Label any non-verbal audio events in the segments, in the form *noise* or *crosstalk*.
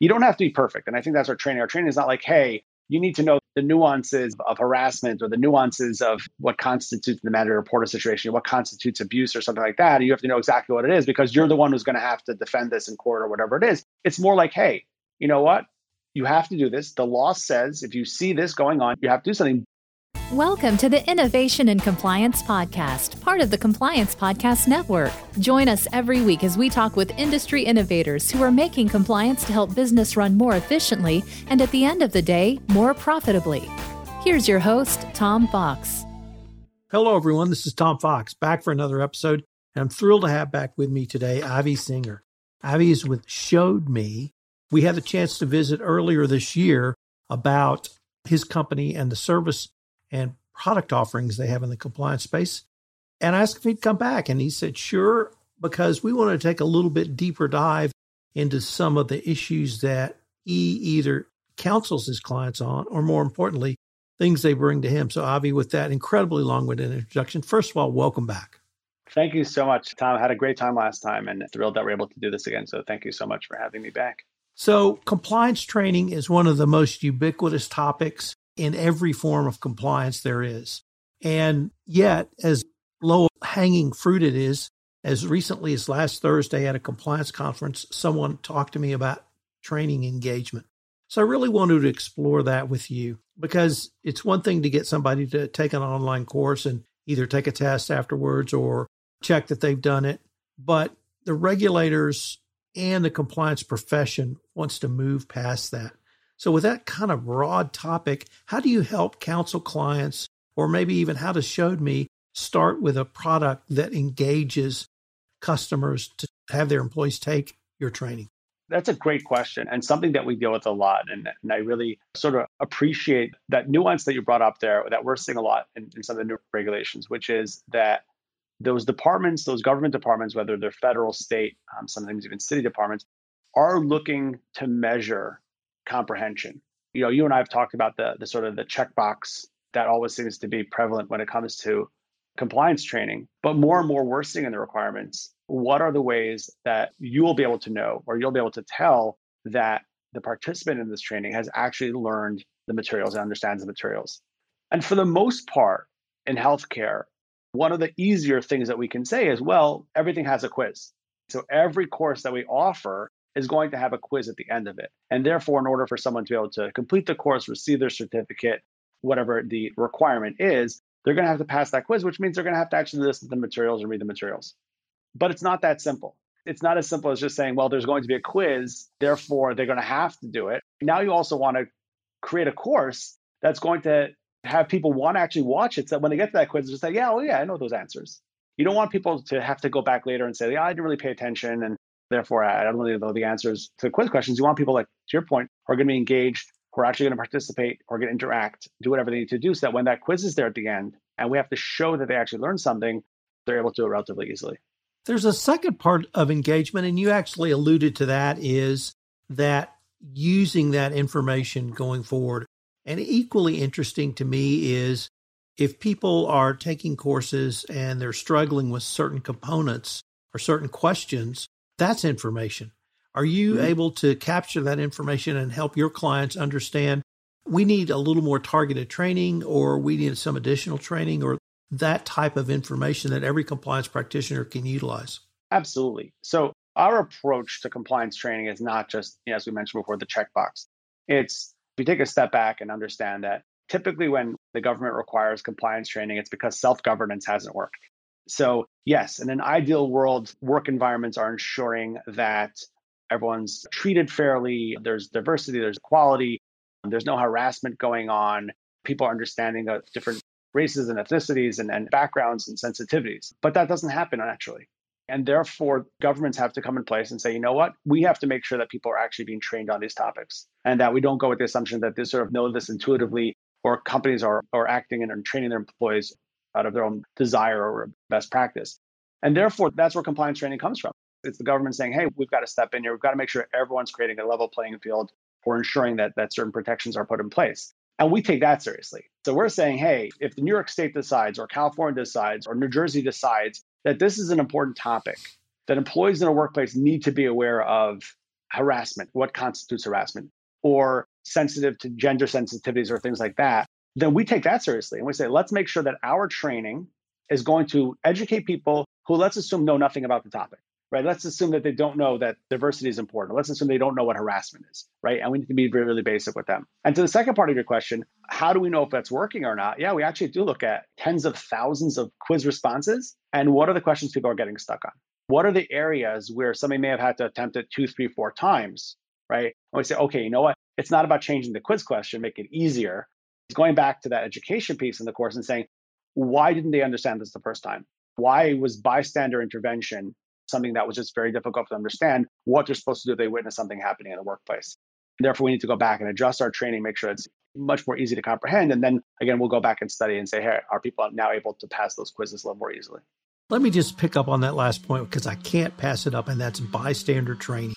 You don't have to be perfect. And I think that's our training. Our training is not like, hey, you need to know the nuances of harassment or the nuances of what constitutes the mandated reporter situation, what constitutes abuse or something like that. You have to know exactly what it is because you're the one who's going to have to defend this in court or whatever it is. It's more like, hey, you know what? You have to do this. The law says if you see this going on, you have to do something. Welcome to the Innovation and Compliance Podcast, part of the Compliance Podcast Network. Join us every week as we talk with industry innovators who are making compliance to help business run more efficiently and at the end of the day, more profitably. Here's your host, Tom Fox. Hello, everyone. This is Tom Fox back for another episode. And I'm thrilled to have back with me today Avi Singer. Avi is with Showd.me. We had the chance to visit earlier this year about his company and the service and product offerings they have in the compliance space. And I asked if he'd come back, and he said, sure, because we want to take a little bit deeper dive into some of the issues that he either counsels his clients on, or more importantly, things they bring to him. So, Avi, with that incredibly long winded introduction, first of all, welcome back. Thank you so much, Tom. I had a great time last time and thrilled that we're able to do this again. So, thank you so much for having me back. So, compliance training is one of the most ubiquitous topics in every form of compliance there is. And yet, as low hanging fruit it is, as recently as last Thursday at a compliance conference, someone talked to me about training engagement. So I really wanted to explore that with you because it's one thing to get somebody to take an online course and either take a test afterwards or check that they've done it. But the regulators and the compliance profession wants to move past that. So, with that kind of broad topic, how do you help counsel clients, or maybe even how does Showd.me start with a product that engages customers to have their employees take your training? That's a great question and something that we deal with a lot. And, and I really sort of appreciate that nuance that you brought up there that we're seeing a lot in, in some of the new regulations, which is that those departments, those government departments, whether they're federal, state, um, sometimes even city departments, are looking to measure comprehension. You know, you and I have talked about the the sort of the checkbox that always seems to be prevalent when it comes to compliance training. But more and more, we're seeing in the requirements what are the ways that you will be able to know or you'll be able to tell that the participant in this training has actually learned the materials and understands the materials. And for the most part in healthcare, one of the easier things that we can say is well, everything has a quiz. So every course that we offer is going to have a quiz at the end of it. And therefore, in order for someone to be able to complete the course, receive their certificate, whatever the requirement is, they're going to have to pass that quiz, which means they're going to have to actually listen to the materials and read the materials. But it's not that simple. It's not as simple as just saying, well, there's going to be a quiz, therefore they're going to have to do it. Now you also want to create a course that's going to have people want to actually watch it so when they get to that quiz, just say, yeah, oh yeah, I know those answers. You don't want people to have to go back later and say, yeah, I didn't really pay attention and therefore I don't really know the answers to quiz questions. You want people like, to your point, who are going to be engaged, who are actually going to participate, are going to interact, do whatever they need to do so that when that quiz is there at the end and we have to show that they actually learned something, they're able to do it relatively easily. There's a second part of engagement, and you actually alluded to that, is that using that information going forward. And equally interesting to me is if people are taking courses and they're struggling with certain components or certain questions, that's information. Are you mm-hmm. able to capture that information and help your clients understand we need a little more targeted training or we need some additional training or that type of information that every compliance practitioner can utilize? Absolutely. So, our approach to compliance training is not just, as we mentioned before, the checkbox. It's we take a step back and understand that typically when the government requires compliance training, it's because self governance hasn't worked. So, yes, in an ideal world, work environments are ensuring that everyone's treated fairly, there's diversity, there's equality, there's no harassment going on, people are understanding the different races and ethnicities and, and backgrounds and sensitivities. But that doesn't happen naturally. And therefore, governments have to come in place and say, you know what? We have to make sure that people are actually being trained on these topics and that we don't go with the assumption that they sort of know this intuitively or companies are, are acting and are training their employees out of their own desire or best practice. And mm. therefore, that's where compliance training comes from. It's the government saying, hey, we've got to step in here. We've got to make sure everyone's creating a level playing field for ensuring that, that certain protections are put in place. And we take that seriously. So we're saying, hey, if the New York State decides, or California decides, or New Jersey decides that this is an important topic, that employees in a workplace need to be aware of harassment, what constitutes harassment, or sensitive to gender sensitivities or things like that, then we take that seriously. And we say, let's make sure that our training is going to educate people who, let's assume, know nothing about the topic, right? Let's assume that they don't know that diversity is important. Let's assume they don't know what harassment is, right? And we need to be really, really basic with them. And to the second part of your question, how do we know if that's working or not? Yeah, we actually do look at tens of thousands of quiz responses and what are the questions people are getting stuck on? What are the areas where somebody may have had to attempt it two, three, four times, right? And we say, okay, you know what? It's not about changing the quiz question, make it easier. Going back to that education piece in the course and saying, why didn't they understand this the first time? Why was bystander intervention something that was just very difficult to understand what they're supposed to do if they witness something happening in the workplace? Therefore, we need to go back and adjust our training, make sure it's much more easy to comprehend. And then again, we'll go back and study and say, hey, are people now able to pass those quizzes a little more easily? Let me just pick up on that last point because I can't pass it up, and that's bystander training.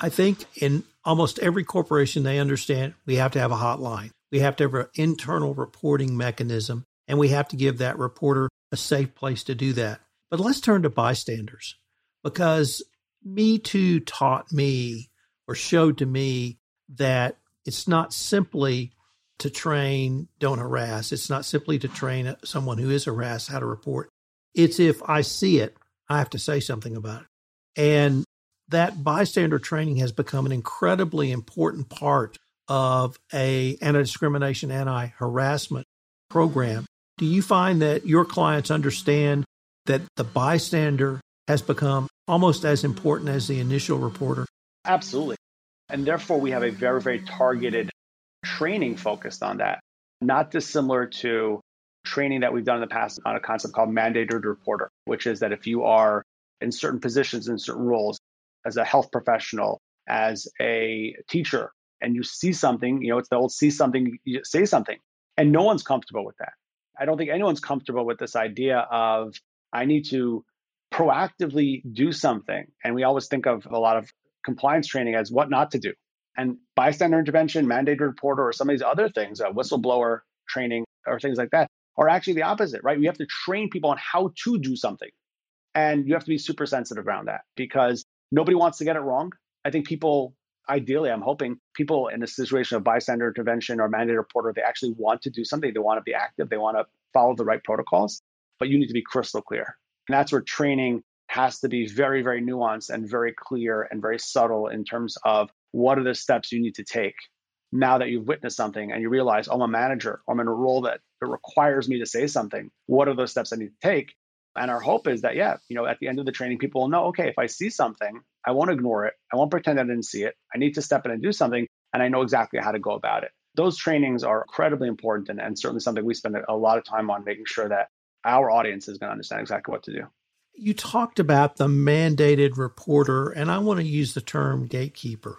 I think in almost every corporation, they understand we have to have a hotline. We have to have an internal reporting mechanism, and we have to give that reporter a safe place to do that. But let's turn to bystanders because Me Too taught me or showed to me that it's not simply to train don't harass. It's not simply to train someone who is harassed how to report. It's if I see it, I have to say something about it. And that bystander training has become an incredibly important part of a anti-discrimination, anti-harassment program. Do you find that your clients understand that the bystander has become almost as important as the initial reporter? Absolutely. And therefore, we have a very, very targeted training focused on that, not dissimilar to training that we've done in the past on a concept called mandated reporter, which is that if you are in certain positions, in certain roles, as a health professional, as a teacher, and you see something, you know, it's the old see something, say something. And no one's comfortable with that. I don't think anyone's comfortable with this idea of I need to proactively do something. And we always think of a lot of compliance training as what not to do. And bystander intervention, mandated reporter, or some of these other things, uh, whistleblower training, or things like that, are actually the opposite, right? We have to train people on how to do something. And you have to be super sensitive around that because nobody wants to get it wrong. I think people, ideally, I'm hoping people in a situation of bystander intervention or mandated reporter, they actually want to do something. They want to be active. They want to follow the right protocols, but you need to be crystal clear. And that's where training has to be very, very nuanced and very clear and very subtle in terms of what are the steps you need to take now that you've witnessed something and you realize, oh, I'm a manager, I'm in a role that requires me to say something. What are those steps I need to take? And our hope is that, yeah, you know, at the end of the training, people will know, okay, if I see something, I won't ignore it. I won't pretend I didn't see it. I need to step in and do something, and I know exactly how to go about it. Those trainings are incredibly important and, and certainly something we spend a lot of time on making sure that our audience is going to understand exactly what to do. You talked about the mandated reporter, and I want to use the term gatekeeper.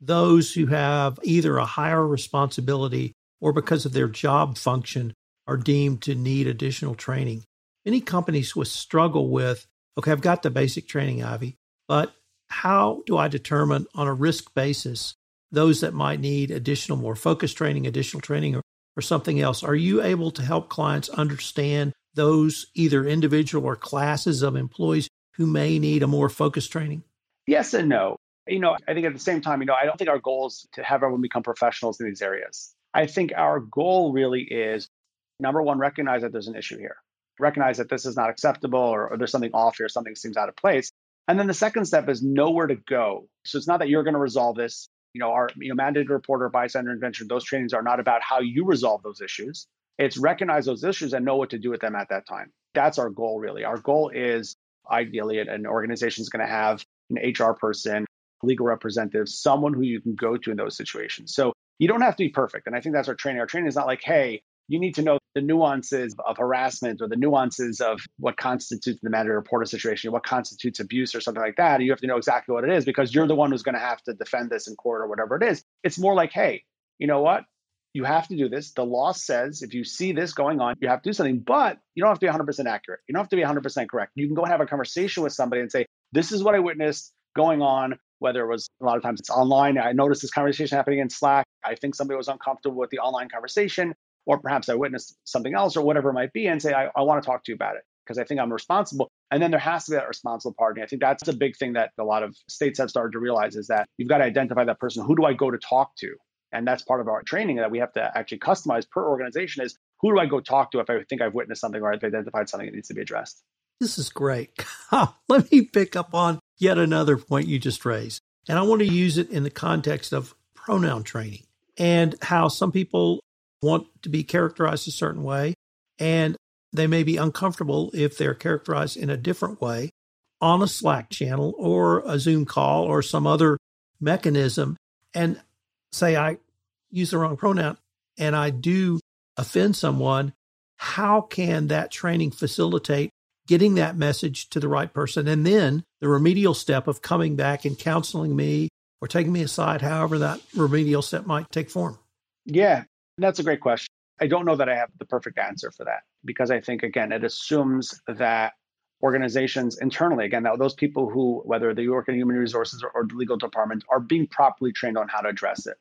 Those who have either a higher responsibility or because of their job function are deemed to need additional training. Many companies will struggle with okay, I've got the basic training, Avi, but how do I determine on a risk basis those that might need additional, more focused training, additional training, or, or something else? Are you able to help clients understand those either individual or classes of employees who may need a more focused training? Yes and no. You know, I think at the same time, you know, I don't think our goal is to have everyone become professionals in these areas. I think our goal really is number one, recognize that there's an issue here, recognize that this is not acceptable or, or there's something off here, something seems out of place. And then the second step is know where to go. So it's not that you're going to resolve this. You know, our you know, mandated reporter, bystander intervention, those trainings are not about how you resolve those issues. It's recognize those issues and know what to do with them at that time. That's our goal, really. Our goal is ideally an organization is going to have an HR person, legal representative, someone who you can go to in those situations. So you don't have to be perfect. And I think that's our training. Our training is not like, hey, you need to know the nuances of harassment or the nuances of what constitutes the mandated reporter situation, what constitutes abuse or something like that. You have to know exactly what it is because you're the one who's going to have to defend this in court or whatever it is. It's more like, hey, you know what? you have to do this. The law says if you see this going on, you have to do something, but you don't have to be 100% accurate. You don't have to be 100% correct. You can go and have a conversation with somebody and say, this is what I witnessed going on, whether it was a lot of times it's online. I noticed this conversation happening in Slack. I think somebody was uncomfortable with the online conversation, or perhaps I witnessed something else or whatever it might be, and say, I, I want to talk to you about it. because I think I'm responsible. And then there has to be that responsible party. I think that's a big thing that a lot of states have started to realize is that you've got to identify that person. Who do I go to talk to? And that's part of our training that we have to actually customize per organization is who do I go talk to if I think I've witnessed something or I've identified something that needs to be addressed? This is great. *laughs* Let me pick up on yet another point you just raised. And I want to use it in the context of pronoun training and how some people want to be characterized a certain way and they may be uncomfortable if they're characterized in a different way on a Slack channel or a Zoom call or some other mechanism. And say I use the wrong pronoun and I do offend someone, how can that training facilitate getting that message to the right person? And then the remedial step of coming back and counseling me or taking me aside, however that remedial step might take form. Yeah, that's a great question. I don't know that I have the perfect answer for that because I think, again, it assumes that organizations internally, again, that those people who, whether they work in human resources or, or the legal department, are being properly trained on how to address it.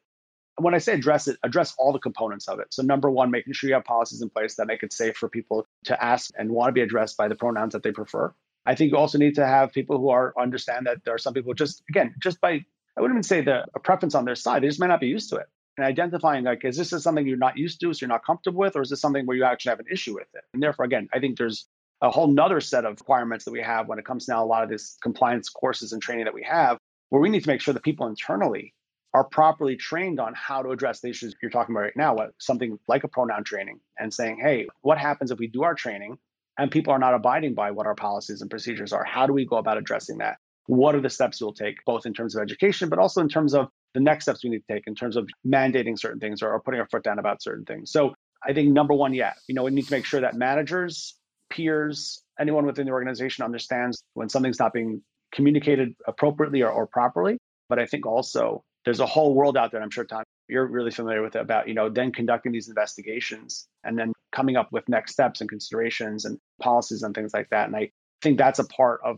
And when I say address it, address all the components of it. So, number one, making sure you have policies in place that make it safe for people to ask and want to be addressed by the pronouns that they prefer. I think you also need to have people who are understand that there are some people just, again, just by, I wouldn't even say the a preference on their side, they just might not be used to it and identifying like is this is something you're not used to so you're not comfortable with or is this something where you actually have an issue with it? And therefore again i think there's a whole nother set of requirements that we have when it comes now a lot of this compliance courses and training that we have where we need to make sure that people internally are properly trained on how to address the issues you're talking about right now what, something like a pronoun training and saying hey what happens if we do our training and people are not abiding by what our policies and procedures are? How do we go about addressing that? What are the steps we'll take both in terms of education but also in terms of the next steps we need to take in terms of mandating certain things or, or putting our foot down about certain things. So I think number one, yeah, you know, we need to make sure that managers, peers, anyone within the organization understands when something's not being communicated appropriately or, or properly. But I think also there's a whole world out there, and I'm sure Tom, you're really familiar with it about, you know, then conducting these investigations and then coming up with next steps and considerations and policies and things like that. And I think that's a part of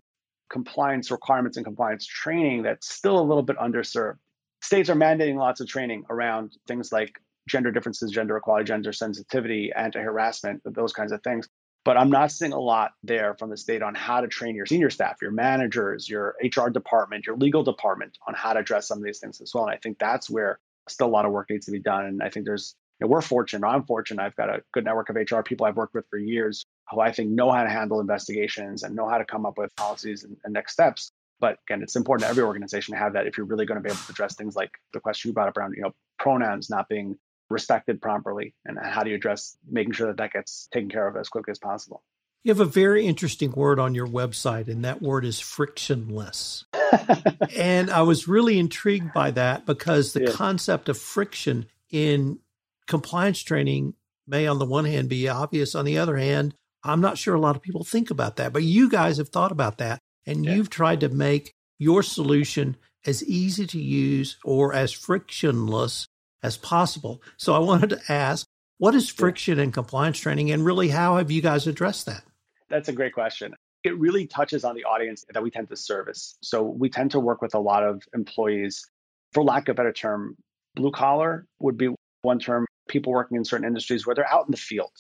compliance requirements and compliance training that's still a little bit underserved states are mandating lots of training around things like gender differences, gender equality, gender sensitivity, anti harassment, those kinds of things. But I'm not seeing a lot there from the state on how to train your senior staff, your managers, your HR department, your legal department on how to address some of these things as well. And I think that's where still a lot of work needs to be done. And I think there's, you know, we're fortunate, I'm fortunate. I've got a good network of HR people I've worked with for years who I think know how to handle investigations and know how to come up with policies and, and next steps but again, it's important to every organization to have that if you're really going to be able to address things like the question you brought up around, you know, pronouns not being respected properly and how do you address making sure that that gets taken care of as quickly as possible. You have a very interesting word on your website, and that word is frictionless. *laughs* and I was really intrigued by that because the yeah. concept of friction in compliance training may, on the one hand, be obvious. On the other hand, I'm not sure a lot of people think about that, but you guys have thought about that and yeah. you've tried to make your solution as easy to use or as frictionless as possible. So I wanted to ask, what is friction in compliance training and really how have you guys addressed that? That's a great question. It really touches on the audience that we tend to service. So we tend to work with a lot of employees, for lack of a better term, blue collar would be one term, people working in certain industries where they're out in the field.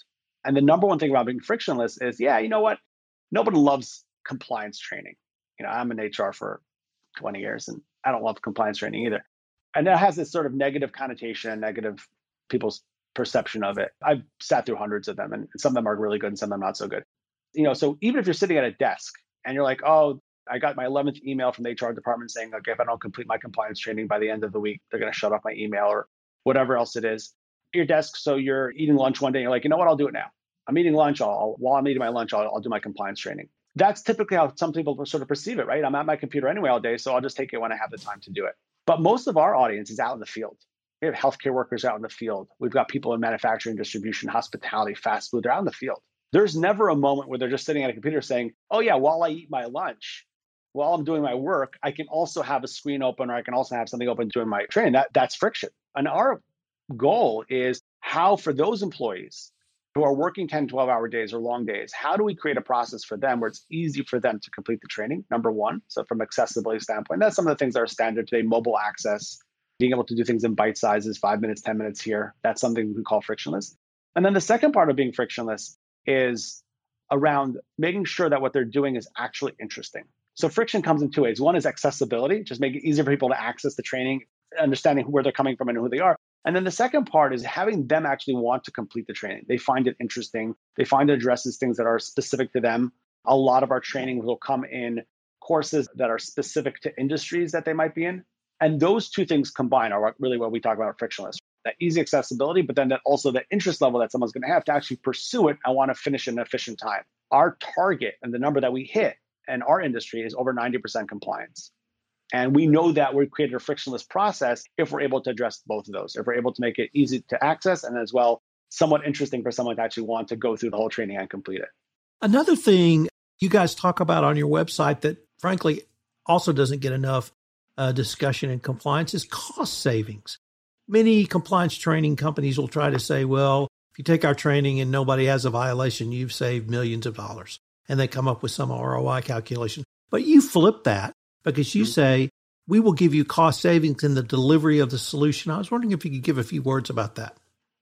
And the number one thing about being frictionless is, yeah, you know what? Nobody loves compliance training. You know, I'm in HR for 20 years and I don't love compliance training either. And that has this sort of negative connotation, negative people's perception of it. I've sat through hundreds of them and some of them are really good and some of them not so good. You know, so even if you're sitting at a desk and you're like, oh, I got my 11th email from the HR department saying, okay, if I don't complete my compliance training by the end of the week, they're going to shut off my email or whatever else it is. Your desk, so you're eating lunch one day, And you're like, you know what, I'll do it now. I'm eating lunch. I'll, while I'm eating my lunch, I'll, I'll do my compliance training that's typically how some people sort of perceive it, right? I'm at my computer anyway all day, so I'll just take it when I have the time to do it. But most of our audience is out in the field. We have healthcare workers out in the field. We've got people in manufacturing, distribution, hospitality, fast food. They're out in the field. There's never a moment where they're just sitting at a computer saying, oh, yeah, while I eat my lunch, while I'm doing my work, I can also have a screen open or I can also have something open during my training. That, that's friction. And our goal is how, for those employees who are working 10, 12 hour days or long days, how do we create a process for them where it's easy for them to complete the training? Number one. So, from accessibility standpoint, that's some of the things that are standard today mobile access, being able to do things in bite sizes, five minutes, 10 minutes here. That's something we call frictionless. And then the second part of being frictionless is around making sure that what they're doing is actually interesting. So friction comes in two ways. One is accessibility, just make it easier for people to access the training, understanding where they're coming from and who they are. And then the second part is having them actually want to complete the training. They find it interesting. They find it addresses things that are specific to them. A lot of our training will come in courses that are specific to industries that they might be in. And those two things combined are really what we talk about frictionless that easy accessibility, but then that also the interest level that someone's going to have to actually pursue it. I want to finish in an efficient time. Our target and the number that we hit in our industry is over 90% compliance. And we know that we created a frictionless process if we're able to address both of those, if we're able to make it easy to access and as well somewhat interesting for someone to actually want to go through the whole training and complete it. Another thing you guys talk about on your website that frankly also doesn't get enough uh, discussion in compliance is cost savings. Many compliance training companies will try to say, well, if you take our training and nobody has a violation, you've saved millions of dollars. And they come up with some ROI calculation. But you flip that because you mm-hmm. say, we will give you cost savings in the delivery of the solution. I was wondering if you could give a few words about that.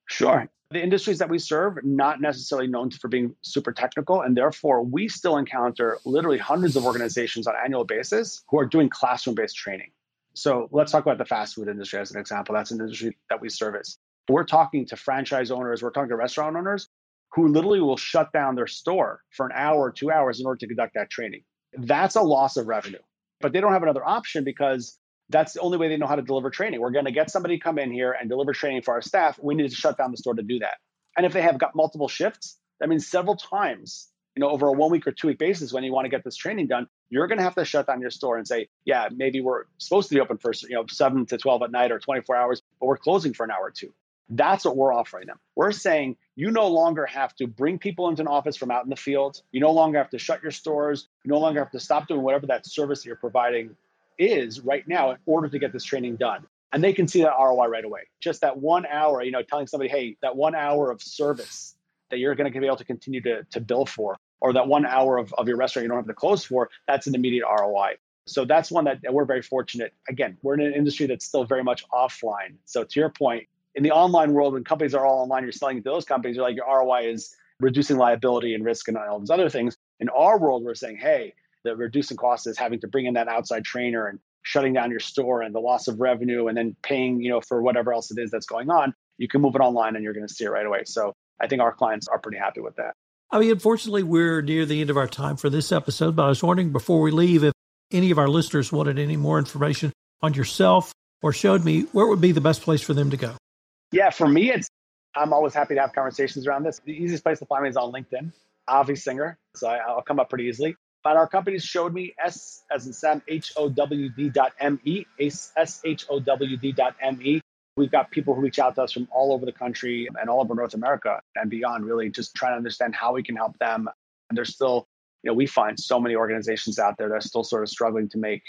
Sure. The industries that we serve not necessarily known for being super technical, and therefore we still encounter literally hundreds of organizations on an annual basis who are doing classroom-based training. So let's talk about the fast food industry as an example. That's an industry that we service. We're talking to franchise owners, we're talking to restaurant owners who literally will shut down their store for an hour or two hours in order to conduct that training. That's a loss of revenue. But they don't have another option because that's the only way they know how to deliver training. We're going to get somebody to come in here and deliver training for our staff. We need to shut down the store to do that. And if they have got multiple shifts, that means several times, you know, over a one week or two week basis when you want to get this training done, you're going to have to shut down your store and say, yeah, maybe we're supposed to be open for you know seven to twelve at night or 24 hours, but we're closing for an hour or two. That's what we're offering them. We're saying you no longer have to bring people into an office from out in the field. You no longer have to shut your stores. You no longer have to stop doing whatever that service that you're providing is right now in order to get this training done. And they can see that ROI right away. Just that one hour, you know, telling somebody, hey, that one hour of service that you're going to be able to continue to, to bill for or that one hour of, of your restaurant you don't have to close for, that's an immediate ROI. So that's one that we're very fortunate. Again, we're in an industry that's still very much offline. So to your point, in the online world, when companies are all online, you're selling to those companies, you're like your ROI is reducing liability and risk and all those other things. In our world, we're saying, hey, the reducing cost is having to bring in that outside trainer and shutting down your store and the loss of revenue and then paying, you know, for whatever else it is that's going on. You can move it online and you're going to see it right away. So I think our clients are pretty happy with that. I mean, unfortunately, we're near the end of our time for this episode, but I was wondering before we leave if any of our listeners wanted any more information on yourself or Showd.me where would be the best place for them to go. Yeah, for me, it's I'm always happy to have conversations around this. The easiest place to find me is on LinkedIn, Avi Singer. So I, will come up pretty easily. But our companies Showd.me S as in Sam, H O W D dot M E, S H O W D dot M E. We've got people who reach out to us from all over the country and all over North America and beyond, really just trying to understand how we can help them. And there's still, you know, we find so many organizations out there that are still sort of struggling to make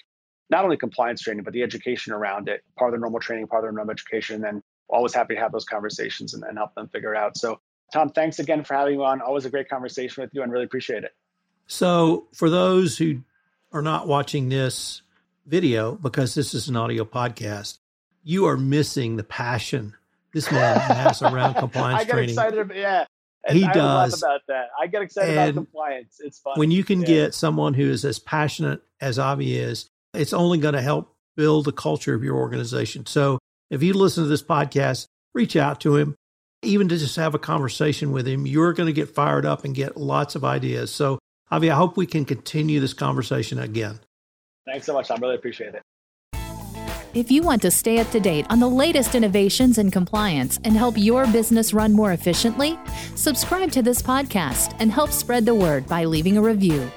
not only compliance training, but the education around it, part of their normal training, part of their normal education. And always happy to have those conversations and, and help them figure it out. So, Tom, thanks again for having me on. Always a great conversation with you and really appreciate it. So, for those who are not watching this video, because this is an audio podcast, you are missing the passion this man *laughs* has around compliance I get training. Excited about, yeah. And he I does about that. I get excited and about compliance. It's fun. When you can yeah. get someone who is as passionate as Avi is, it's only going to help build the culture of your organization. So if you listen to this podcast, reach out to him, even to just have a conversation with him. You're going to get fired up and get lots of ideas. So, Avi, I hope we can continue this conversation again. Thanks so much. I really appreciate it. If you want to stay up to date on the latest innovations in compliance and help your business run more efficiently, subscribe to this podcast and help spread the word by leaving a review.